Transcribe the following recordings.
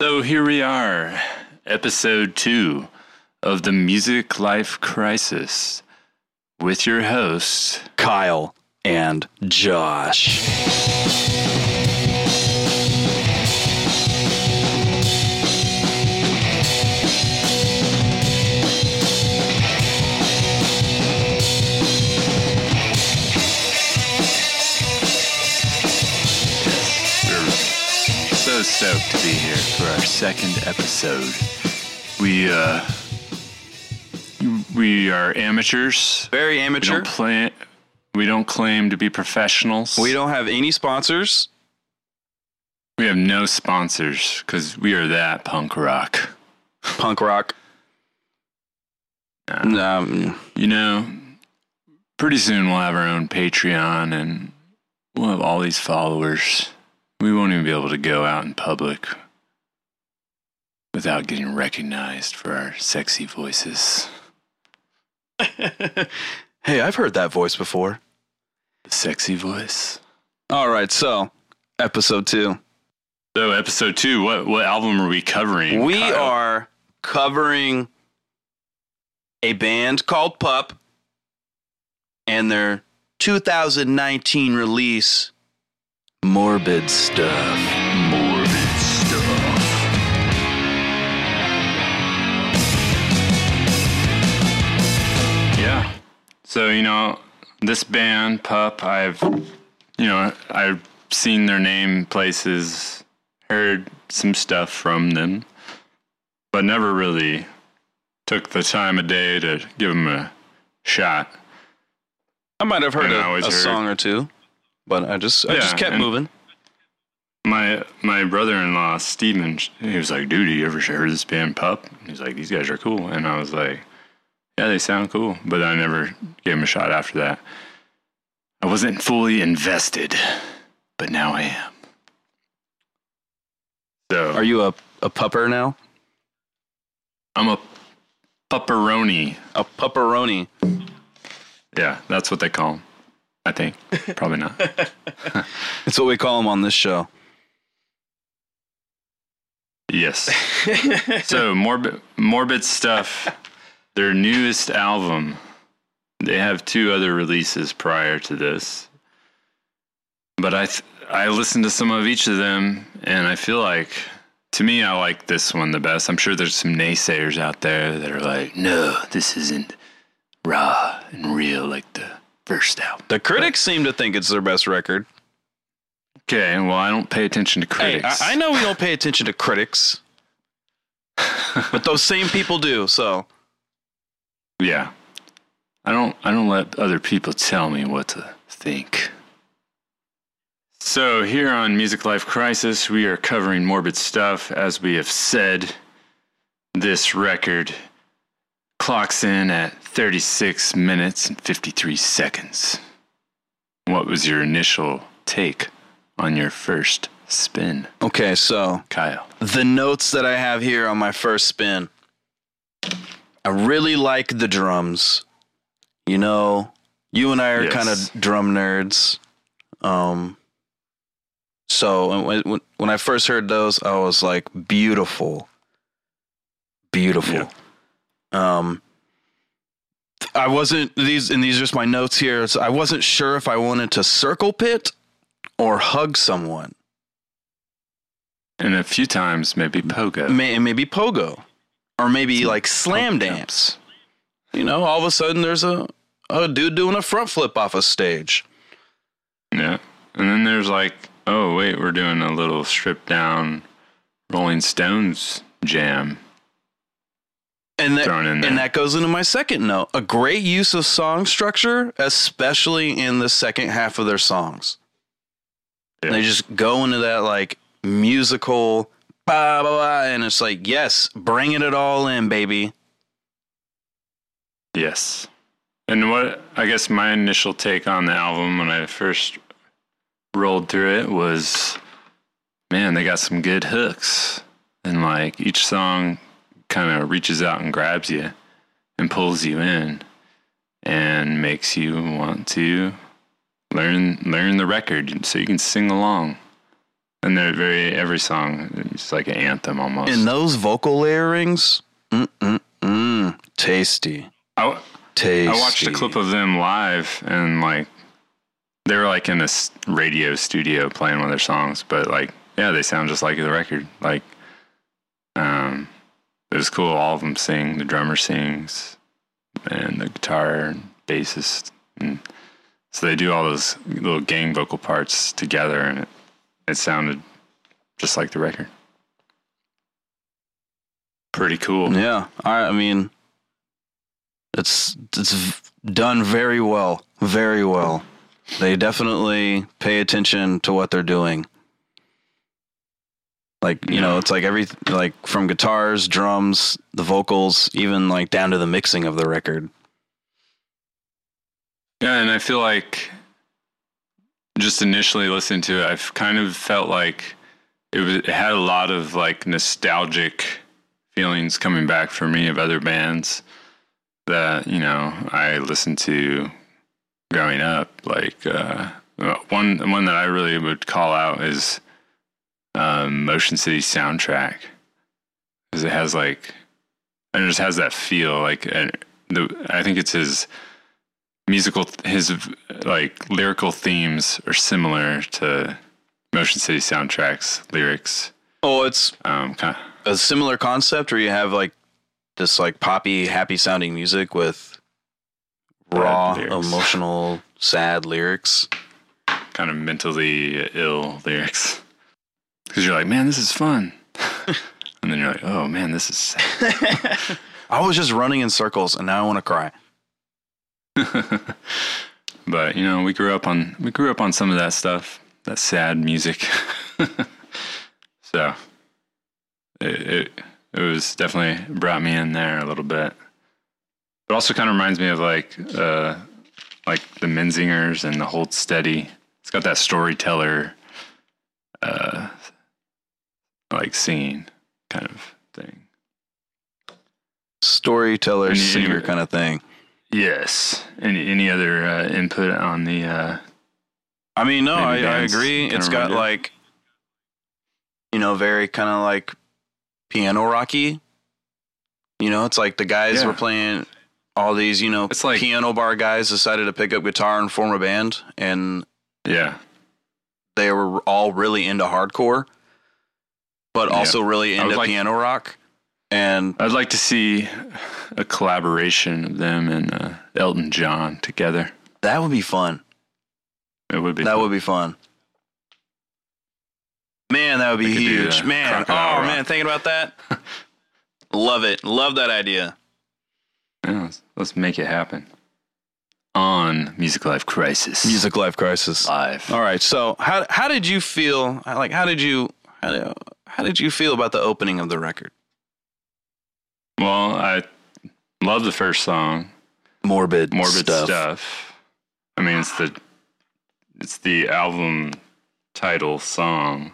So here we are, episode two of the Music Life Crisis with your hosts, Kyle and Josh. Stoked to be here for our second episode. We uh we are amateurs. Very amateur. We don't play we don't claim to be professionals. We don't have any sponsors. we have no sponsors cuz we are that punk rock. Punk rock. Nah. Um, You know, pretty soon we'll have our own Patreon and we'll have all these followers. We won't even be able to go out in public without getting recognized for our sexy voices. hey, I've heard that voice before. The sexy voice. All right, so episode two. So, episode two, what, what album are we covering? We Kyle? are covering a band called Pup and their 2019 release, Morbid Stuff. Morbid Stuff. Yeah. So, you know, this band, Pup, I've, you know, I've seen their name places, heard some stuff from them, but never really took the time of day to give them a shot. I might have heard And I a, a heard- song or two, but I just I Yeah, just kept moving. My my brother-in-law Steven, he was like, "Dude, do you ever heard this band Pup?" He's like, "These guys are cool," and I was like, "Yeah, they sound cool," but I never gave them a shot after that. I wasn't fully invested, but now I am. So Are you a a pupper now? I'm a pupperoni. A pupperoni. Yeah, that's what they call them. I think probably not. It's what we call them on this show. Yes. so morbid morbid stuff their newest album they have two other releases prior to this but i th- i listened to some of each of them and i feel like to me i like this one the best i'm sure there's some naysayers out there that are like no this isn't raw and real like the first album The critics seem to think it's their best record. okay well i don't pay attention to Hey, critics I, I know we don't pay attention to critics, but those same people do. So Yeah. I don't I don't let other people tell me what to think. So here on Music Life Crisis, we are covering morbid stuff as we have said. This record clocks in at 36 minutes and 53 seconds. What was your initial take on your first spin, okay, so Kyle? the notes that I have here on my first spin. I really like the drums. You know, you and I are Yes. kind of drum nerds. Um, so when, when when I first heard those, I was like, beautiful, beautiful. Um, I wasn't these, and these are just my notes here. So I wasn't sure if I wanted to circle pit or hug someone. And a few times maybe pogo. May, maybe pogo, or maybe like slam dance. You know, all of a sudden there's a a dude doing a front flip off a stage. Yeah. And then there's like, oh, wait, we're doing a little stripped down Rolling Stones jam. And that, Thrown in there. and that goes into my second note. A great use of song structure, especially in the second half of their songs. Yeah. They just go into that like musical ba ba ba, and it's like, yes, bringing it all in, baby. Yes. And what I guess my initial take on the album when I first rolled through it was man, they got some good hooks. And like each song kind of reaches out and grabs you and pulls you in and makes you want to learn learn the record so you can sing along. and they're very every song it's like an anthem almost. And those vocal layerings, mm mm mm, tasty, I, tasty. I watched a clip of them live, and like they were like in a radio studio playing one of their songs, but like yeah, they sound just like the record. Like, um, it was cool. All of them sing. The drummer sings, and the guitar and bassist, and so they do all those little gang vocal parts together, and it it sounded just like the record. Pretty cool. Yeah, I, I mean, it's it's done very well, very well. They definitely pay attention to what they're doing. Like you know, it's like every like from guitars, drums, the vocals, even like down to the mixing of the record. Yeah, and I feel like just initially listening to it, I've kind of felt like it was it had a lot of like nostalgic feelings coming back for me of other bands that you know I listened to growing up. Like uh, one one that I really would call out is um, Motion City soundtrack because it has like and it just has that feel like and the I think it's his musical his like lyrical themes are similar to Motion City soundtracks lyrics. Oh, it's Um, kind a similar concept where you have like this like poppy, happy sounding music with raw, emotional, sad lyrics. kind of mentally ill lyrics because you're like, man, this is fun, and then you're like, oh man, this is sad. I was just running in circles and now I want to cry. but you know, we grew up on we grew up on some of that stuff, that sad music. so it, it it was definitely brought me in there a little bit. It also kind of reminds me of like uh like the Menzingers and the Hold Steady. It's got that storyteller uh like scene kind of thing. Storyteller, And you- singer kind of thing. Yes. Any any other uh, input on the uh I mean, no, I, I agree. It's got it. like, you know, very kind of like piano rocky. You know, it's like the guys Yeah. were playing all these, you know, It's like- piano bar guys decided to pick up guitar and form a band, and yeah. they were all really into hardcore, but Yeah. also really into like- piano rock. And I'd like to see a collaboration of them and uh, Elton John together. that would be fun. It would be That fun. would be fun. Man, that would be We could do huge. Man, oh Rock. man, thinking about that. Love it. Love that idea. Yeah, let's, let's make it happen. On Music Life Crisis. Music Life Crisis. Live. All right. So, how how did you feel? Like, how did you how, how did you feel about the opening of the record? Well, I love the first song, Morbid, Morbid stuff. Stuff. I mean, it's the it's the album title song,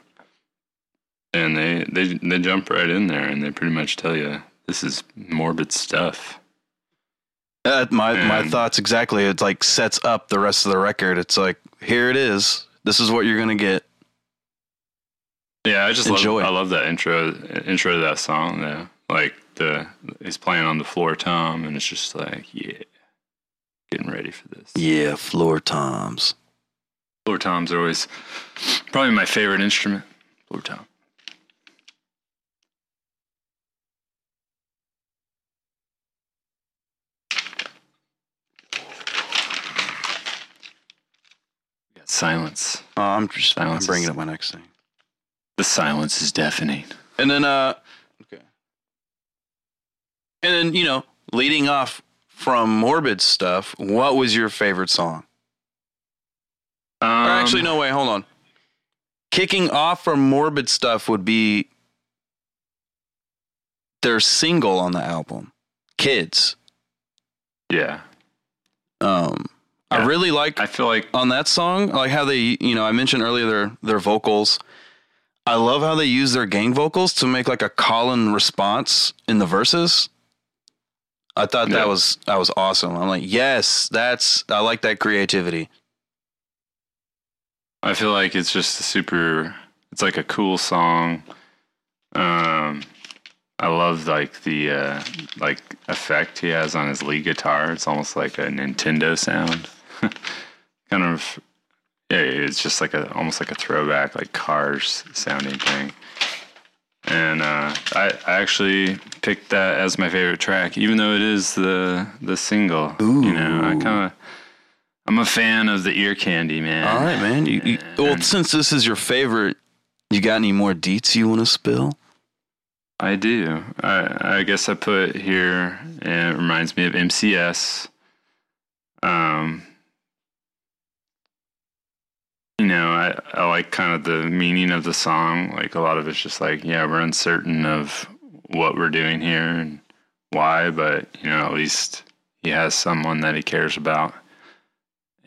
and they they they jump right in there and they pretty much tell you this is morbid stuff. Uh, my my thoughts exactly. It's like sets up the rest of the record. It's like here it is. This is what you're gonna get. Yeah, I just Enjoy. love I love that intro intro to that song though. Like the he's playing on the floor tom and it's just like, yeah. Getting ready for this. Yeah, floor toms. Floor toms are always probably my favorite instrument. Floor tom. Silence. Oh, I'm just Silence I'm bringing up my next thing. The silence is deafening. And then uh okay. And then, you know, leading off from morbid stuff, what was your favorite song? Um, Or actually no way, hold on. Kicking off from morbid stuff would be their single on the album, Kids. Yeah. Um I really like I feel like on that song, like how they, you know, I mentioned earlier their their vocals. I love how they use their gang vocals to make like a call and response in the verses. I thought Yeah. that was that was awesome. I'm like, yes, that's I like that creativity. I feel like it's just a super It's like a cool song. Um, I love like the uh, like effect he has on his lead guitar. It's almost like a Nintendo sound. kind of yeah, it's just like a almost like a throwback, like Cars sounding thing. And uh, I, I actually picked that as my favorite track, even though it is the the single. Ooh. You know, I kind of I'm a fan of the ear candy, man. All right, man. You, you, well, since this is your favorite, you got any more deets you want to spill? I do. I, I guess I put here, and it reminds me of MCS. Um, you know, I, I like kind of the meaning of the song. Like a lot of it's just like, yeah, we're uncertain of what we're doing here and why, but you know, at least he has someone that he cares about,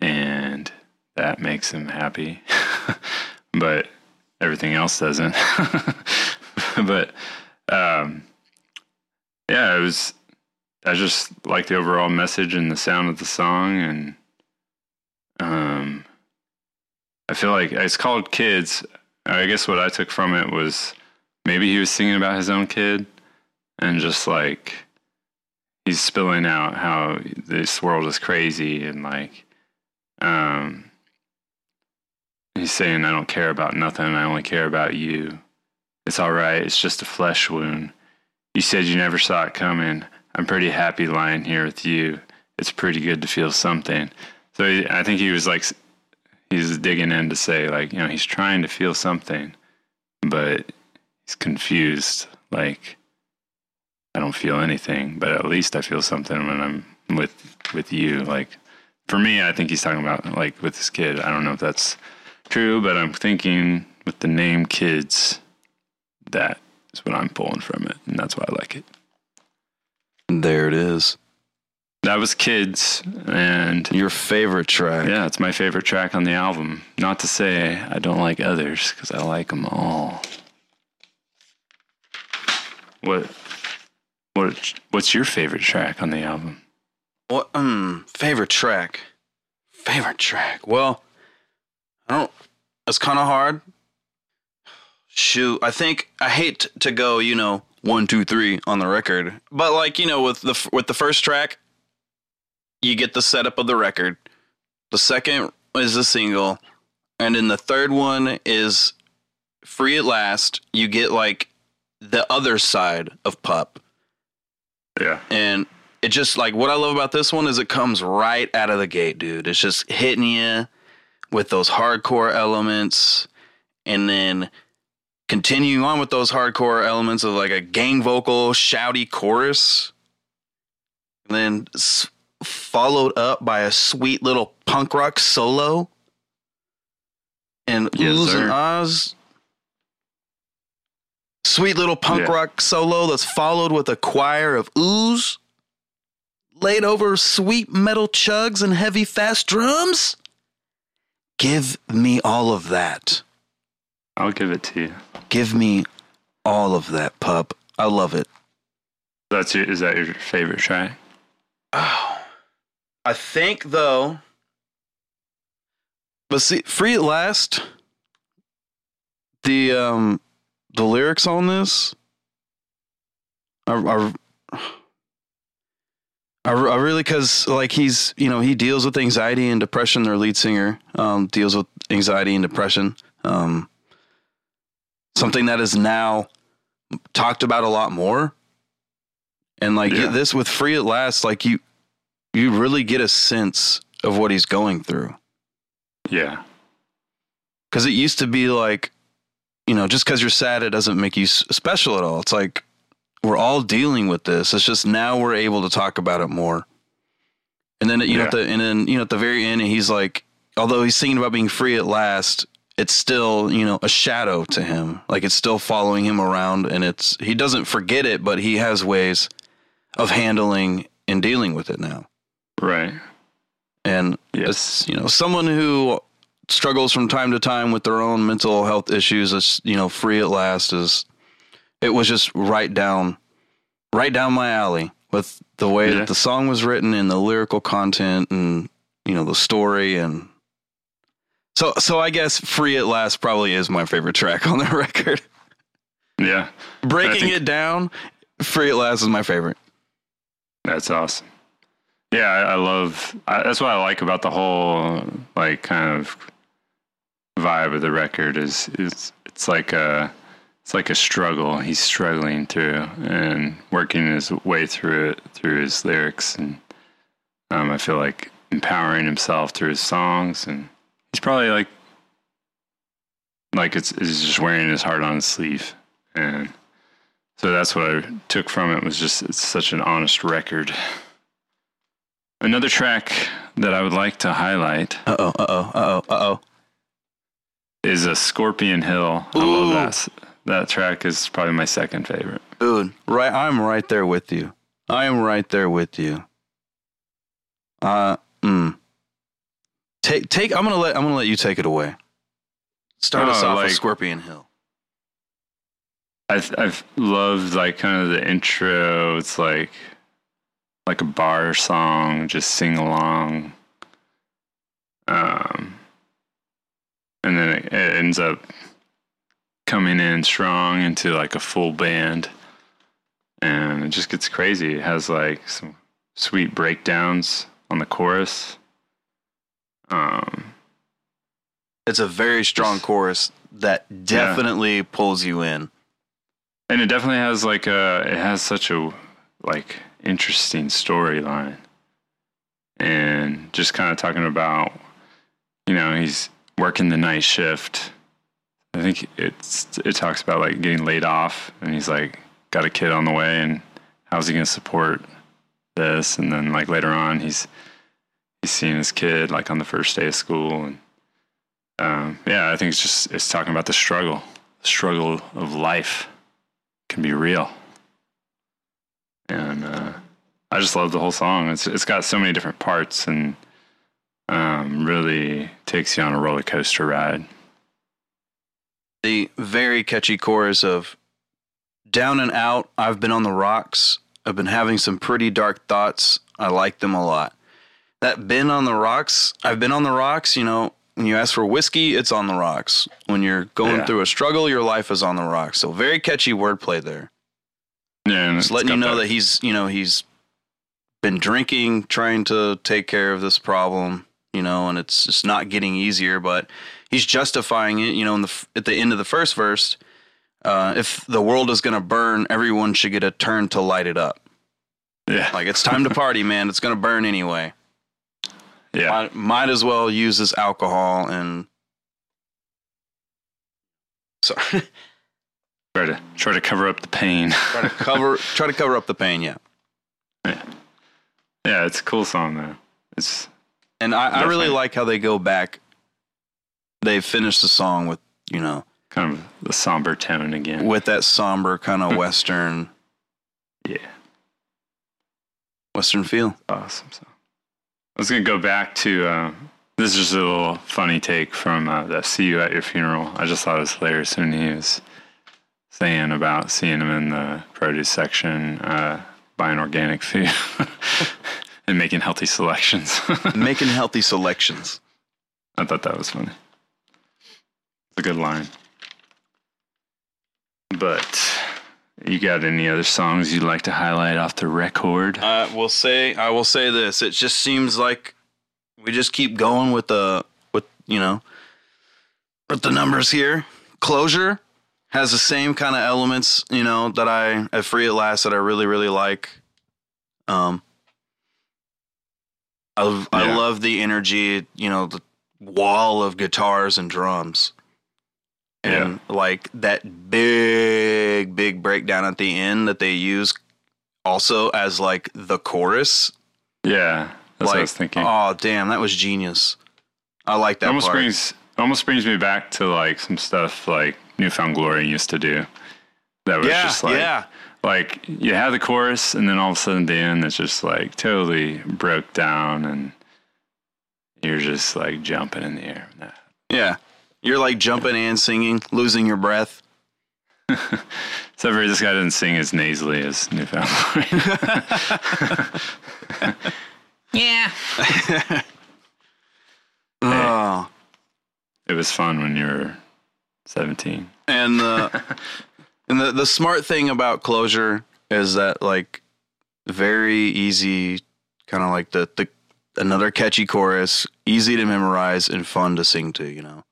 and that makes him happy. but everything else doesn't. but um, yeah, it was. I just like the overall message and the sound of the song, and um, I feel like it's called Kids. I guess what I took from it was maybe he was singing about his own kid, and just like he's spilling out how this world is crazy, and like, um, he's saying, "I don't care about nothing. I only care about you." It's all right. It's just a flesh wound. You said you never saw it coming. I'm pretty happy lying here with you. It's pretty good to feel something. So I think he was like, he's digging in to say, like, you know, he's trying to feel something, but he's confused. Like, I don't feel anything, but at least I feel something when I'm with with you. Like, for me, I think he's talking about like with his kid. I don't know if that's true, but I'm thinking with the name kids that is what I'm pulling from it, and that's why I like it. There it is. That was Kids, and Your favorite track. yeah, it's my favorite track on the album. Not to say I don't like others, because I like them all. What, what, what's your favorite track on the album? What um favorite track? Favorite track. Well, I don't it's kind of hard. Shoot, I think I hate to go, you know, one, two, three on the record, but like you know, with the with the first track, you get the setup of the record. The second is a single, and then the third one is "Free at Last." You get like the other side of Pup. Yeah, And it just like what I love about this one is it comes right out of the gate, dude. It's just hitting you with those hardcore elements and then continuing on with those hardcore elements of like a gang vocal, shouty chorus. And then followed up by a sweet little punk rock solo. And Yes, sir. and ahs. Sweet little punk Yeah. rock solo that's followed with a choir of oohs laid over sweet metal chugs and heavy fast drums. Give me all of that. I'll give it to you. Give me all of that, pup. I love it. That's your, is that your favorite track? Oh, I think though. But see, free at last. The um, the lyrics on this are are. I, I really because like he's you know he deals with anxiety and depression. Their lead singer um, deals with anxiety and depression. Um, something that is now talked about a lot more. And like Yeah. this with free at last, like you you really get a sense of what he's going through. Yeah, Because it used to be like, you know, just because you're sad, it doesn't make you special at all. It's like we're all dealing with this. It's just now we're able to talk about it more. And then you know, at the and then you know at the very end, he's like, although he's singing about being free at last, it's still you know a shadow to him. Like it's still following him around, and it's he doesn't forget it, but he has ways of handling and dealing with it now. Right. And Yes. you know someone who struggles from time to time with their own mental health issues. Is you know free at last is it was just right down, right down my alley with the way Yeah. that the song was written and the lyrical content and you know the story and So so I guess "Free at Last" probably is my favorite track on the record. Yeah, Breaking think- it down, "Free at Last" is my favorite. that's awesome. Yeah, I, I love. I, that's what I like about the whole like kind of vibe of the record. Is it's it's like a it's like a struggle. He's struggling through and working his way through it through his lyrics, and um, I feel like empowering himself through his songs, and he's probably like like it's, it's just wearing his heart on his sleeve, and so that's what I took from it was just it's such an honest record. Another track that I would like to highlight Uh oh, uh oh, uh oh, uh oh. is a Scorpion Hill. I love that. That track is probably my second favorite. Dude, right I'm right there with you. I am right there with you. Uh mm. Take take I'm gonna let I'm gonna let you take it away. Start us Oh, off like- with Scorpion Hill. I've I've loved like kind of the intro. It's like like a bar song, just sing along. Um, and then it, it ends up coming in strong into like a full band, and it just gets crazy. It has like some sweet breakdowns on the chorus. Um, It's a very strong chorus that definitely pulls you in. and it definitely has like a it has such a like interesting storyline. And just kind of talking about you know he's working the night shift. I think it's it talks about like getting laid off and he's like got a kid on the way and how's he to support this? And then like later on he's he's seeing his kid like on the first day of school and um, yeah i think it's just it's talking about the struggle. The struggle of life can be real. And uh, I just love the whole song. It's it's got so many different parts and um, really takes you on a roller coaster ride. The very catchy chorus of Down and Out, I've been on the rocks. I've been having some pretty dark thoughts. I like them a lot. That been on the rocks, I've been on the rocks, you know, when you ask for whiskey, it's on the rocks. When you're going Yeah. through a struggle, your life is on the rocks. So very catchy wordplay there. Yeah, Just it's letting you know that he's, you know, he's been drinking, trying to take care of this problem, you know, and it's just not getting easier. But he's justifying it, you know, in the at the end of the first verse. Uh, if the world is going to burn, everyone should get a turn to light it up. yeah, Like it's time to party, man. It's going to burn anyway. yeah, Might, might as well use this alcohol and. So try to try to cover up the pain. try to cover try to cover up the pain, yeah. yeah, Yeah, it's a cool song though. It's And I, I really like how they go back. They finish the song with you know kind of the somber tone again. with that somber kind of western yeah, western feel. awesome song. I was gonna go back to uh, this is just a little funny take from uh, "See You at Your Funeral." I just thought it was hilarious when he was saying about seeing them in the produce section uh, buying organic food and making healthy selections. Making healthy selections. I thought that was funny. It's a good line. But you got any other songs you'd like to highlight off the record? I will say I will say this. It just seems like we just keep going with the with you know with the numbers here. Closure has the same kind of elements, you know, that I at Free at Last that I really really like. Um, I I Yeah. love the energy, you know, the wall of guitars and drums. And like that big, big breakdown at the end that they use also as like the chorus. Yeah, that's like, what I was thinking. oh damn, that was genius. I like that almost part. brings almost brings me back to like some stuff like Newfound Glory used to do. That was yeah, just like yeah. like you have the chorus and then all of a sudden the end it's just like totally broke down and you're just like jumping in the air. Nah. Yeah. You're like jumping and singing, losing your breath. Except for this guy doesn't sing as nasally as Newfound Glory. Yeah. Oh. it was fun when you were 17. And the and the the smart thing about closure is that like very easy, kind of like the the another catchy chorus, easy to memorize and fun to sing to. You know,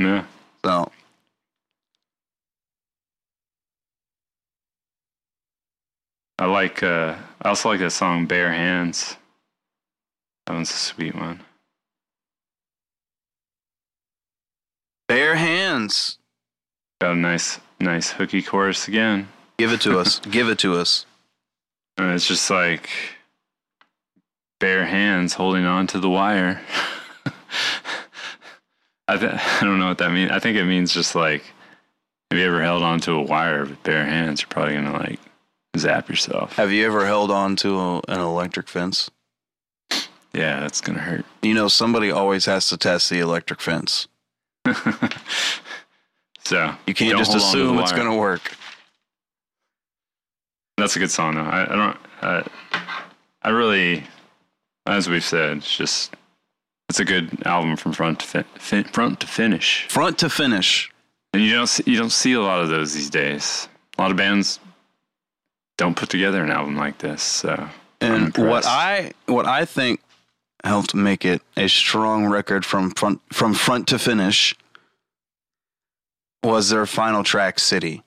Yeah. so I like uh I also like that song Bare Hands. That one's a sweet one. Bare hands. Got a nice nice hooky chorus again. Give it to us. Give it to us. And it's just like bare hands holding on to the wire. I th- I don't know what that means. I think it means just like have you ever held onto a wire with bare hands? You're probably gonna like zap yourself. Have you ever held on to a, an electric fence? Yeah, that's gonna hurt. You know, somebody always has to test the electric fence. so You can't just hold on to the assume it's going to work. That's a good song though. I, I don't. I, I really, as we've said, it's just it's a good album from front to fin- front to finish. Front to finish. And you don't see, you don't see a lot of those these days. A lot of bands don't put together an album like this. So I'm And what I what I think helped make it a strong record from front from front to finish was their final track City.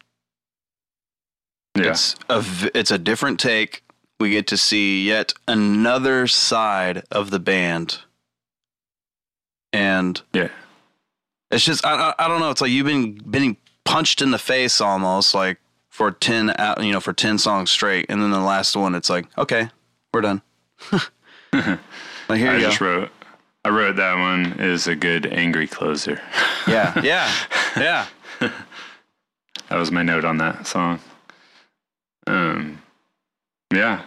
yeah, It's a it's a different take. We get to see yet another side of the band. And yeah, it's just I, I I don't know. It's like you've been been punched in the face almost like for ten out you know for ten songs straight, and then the last one it's like okay we're done. like here I you just go. wrote. I wrote that one is a good angry closer. Yeah yeah yeah. That was my note on that song. Um, yeah,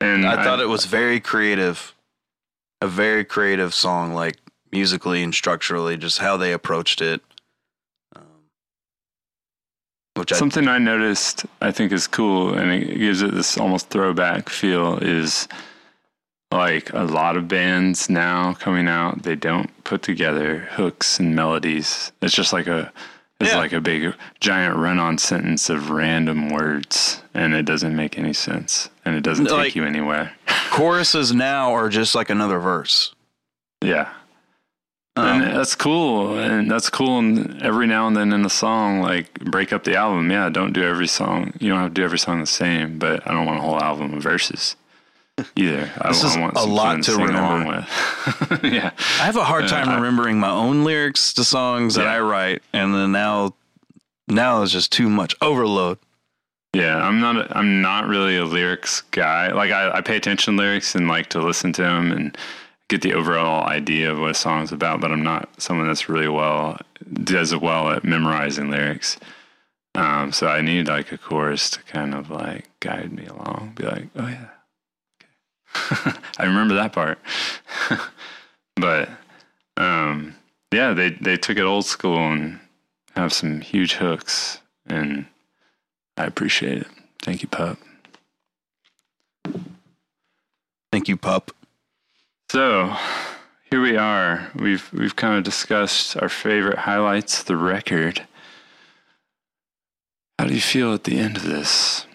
and I thought it was very creative, a very creative song, like musically and structurally, just how they approached it. Um, which I Something I noticed I think is cool and it gives it this almost throwback feel is like a lot of bands now coming out, they don't put together hooks and melodies. It's just like a it's Yeah. like a big giant run on sentence of random words and it doesn't make any sense and it doesn't take you anywhere. choruses now are just like another verse. Yeah. Um, and that's cool, and that's cool. And every now and then in a song, like break up the album. Yeah, don't do every song. You don't have to do every song the same. But I don't want a whole album of verses either. I, This is want a lot to along remember. with. yeah, I have a hard Uh, time remembering my own lyrics to songs that I write, and then now, now it's just too much overload. yeah. I'm not. A, I'm not really a lyrics guy. Like I, I pay attention to lyrics and like to listen to them and get the overall idea of what a song's about. But I'm not someone that's really well does it well at memorizing lyrics. Um, so I need like a chorus to kind of like guide me along. Be like, oh yeah. I remember that part. but um, yeah, they they took it old school and have some huge hooks, and I appreciate it. Thank you, pup. Thank you, pup. So here we are. We've we've kind of discussed our favorite highlights, the record. How do you feel at the end of this?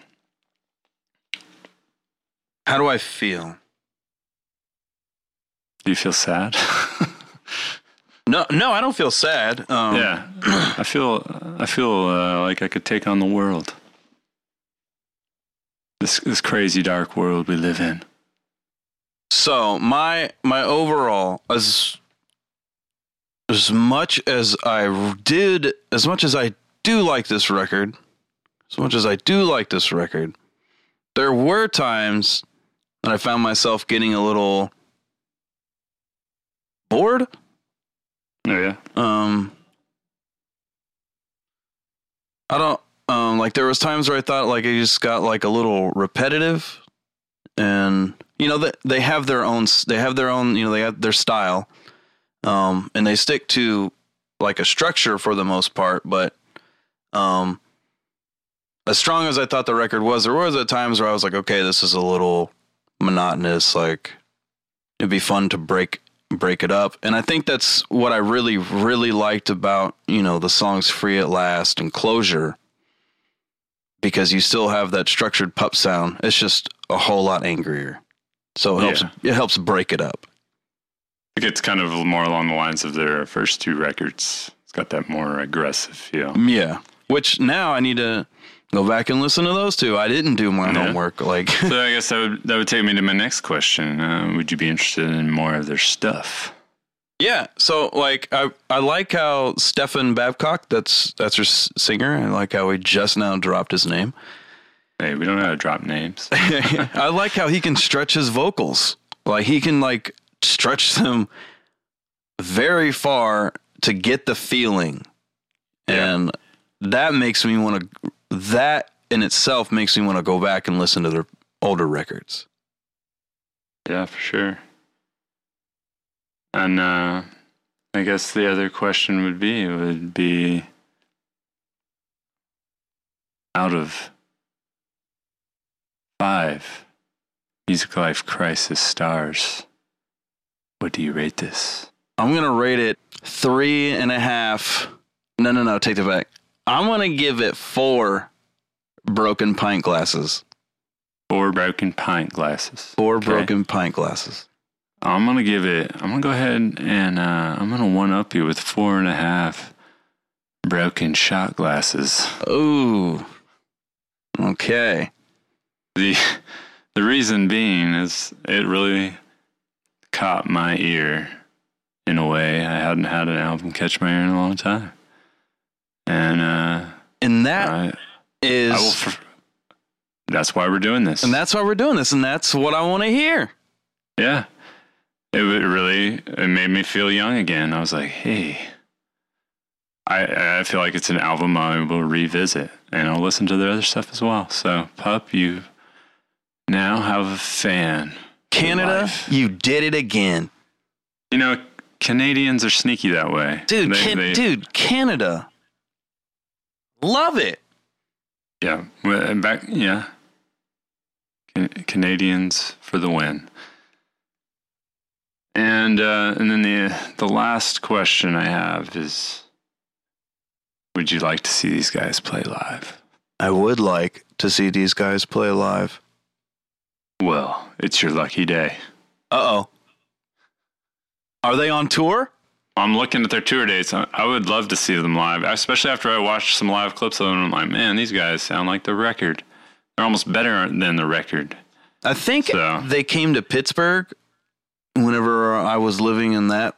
How do I feel? Do you feel sad? No, no, I don't feel sad. Um, yeah, I feel I feel uh, like I could take on the world. This this crazy dark world we live in. So my my overall as as much as I did as much as I do like this record, as much as I do like this record, there were times that I found myself getting a little bored. Oh yeah, Um I don't um like there was times where I thought like it just got like a little repetitive and you know that they have their own they have their own you know they have their style um and they stick to like a structure for the most part but um as strong as I thought the record was there was at times where I was like okay this is a little monotonous like it'd be fun to break break it up. And I think that's what I really, really liked about, you know, the songs Free at Last and Closure. Because you still have that structured pup sound. It's just a whole lot angrier. So it helps Yeah. it helps break it up. I think it's kind of more along the lines of their first two records. It's got that more aggressive feel. Yeah. Which now I need to go back and listen to those two. I didn't do my Yeah. homework. Like So I guess that would that would take me to my next question. Uh, would you be interested in more of their stuff? Yeah, so like I I like how Stefan Babcock, that's that's her s- singer. I like how he just now dropped his name. Hey, we don't know how to drop names. I like how he can stretch his vocals. Like he can like stretch them very far to get the feeling. Yeah. And that makes me want to that in itself makes me want to go back and listen to their older records. Yeah, for sure. And uh, I guess the other question would be would be out of five Music Life Crisis stars, what do you rate this? I'm gonna rate it three and a half. No, no, no. Take that back. I'm gonna give it four broken pint glasses. Four broken pint glasses. Four Okay. broken pint glasses. I'm gonna give it. I'm gonna go ahead and uh, I'm gonna one up you with four and a half broken shot glasses. Ooh. Okay. The the reason being is it really caught my ear in a way I hadn't had an album catch my ear in a long time, and uh, And that I, is, I that's why we're doing this. and that's why we're doing this, and that's what I want to hear. Yeah. It really it made me feel young again. I was like, hey. I I feel like it's an album I will revisit and I'll listen to the other stuff as well. So Pup, you now have a fan. Canada, you did it again, You know, Canadians are sneaky that way. dude. They- Can, they- dude, Canada, love it. Yeah. And Back yeah. Canadians for the win. And uh, and then the the last question I have is would you like to see these guys play live? I would like to see these guys play live. Well, it's your lucky day. Uh oh. Are they on tour? I'm looking at their tour dates. I would love to see them live, especially after I watched some live clips of them. I'm like, man, these guys sound like the record. They're almost better than the record. I think So- they came to Pittsburgh whenever I was living in that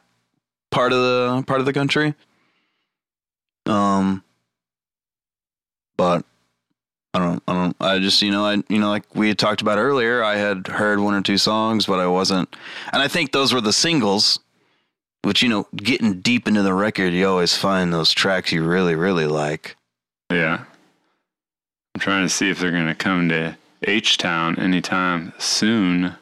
part of the part of the country. Um, but I don't, I don't, I just, you know, I, you know, like we had talked about earlier, I had heard one or two songs, but I wasn't, and I think those were the singles. Which you know, getting deep into the record, you always find those tracks you really, really like. Yeah. I'm trying to see if they're going to come to H Town anytime soon.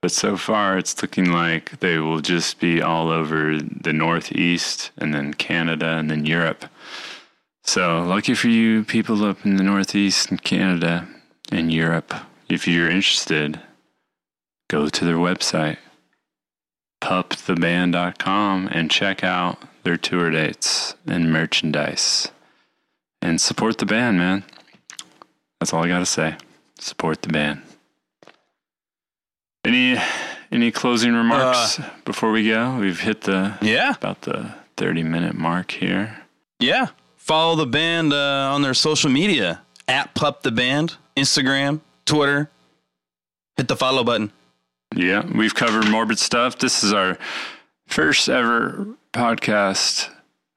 But so far, it's looking like they will just be all over the Northeast and then Canada and then Europe. So, lucky for you people up in the Northeast and Canada and Europe. If you're interested, go to their website, puptheband.com, and check out their tour dates and merchandise and support the band, man. That's all I gotta say. Support the band. Any any closing remarks before we go? We've hit the Yeah, about the thirty minute mark here. Yeah. Follow the band uh, on their social media at Pup the Band, Instagram, Twitter. Hit the follow button. Yeah, we've covered morbid stuff. This is our first ever podcast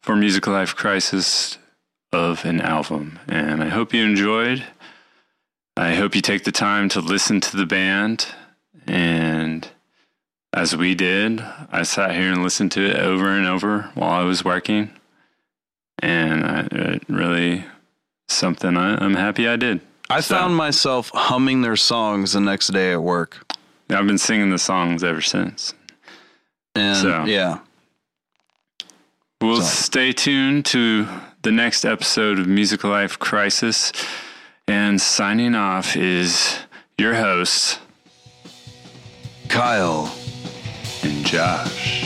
for Music Life Crisis of an album, and I hope you enjoyed. I hope you take the time to listen to the band, and as we did, I sat here and listened to it over and over while I was working, and I, it really something I, I'm happy I did. I So- found myself humming their songs the next day at work. I've been singing the songs ever since. And So- yeah. We'll So- stay tuned to the next episode of Music Life Crisis. And signing off is your host Kyle. and Josh.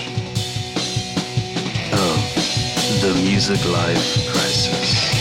Oh, the music life crisis.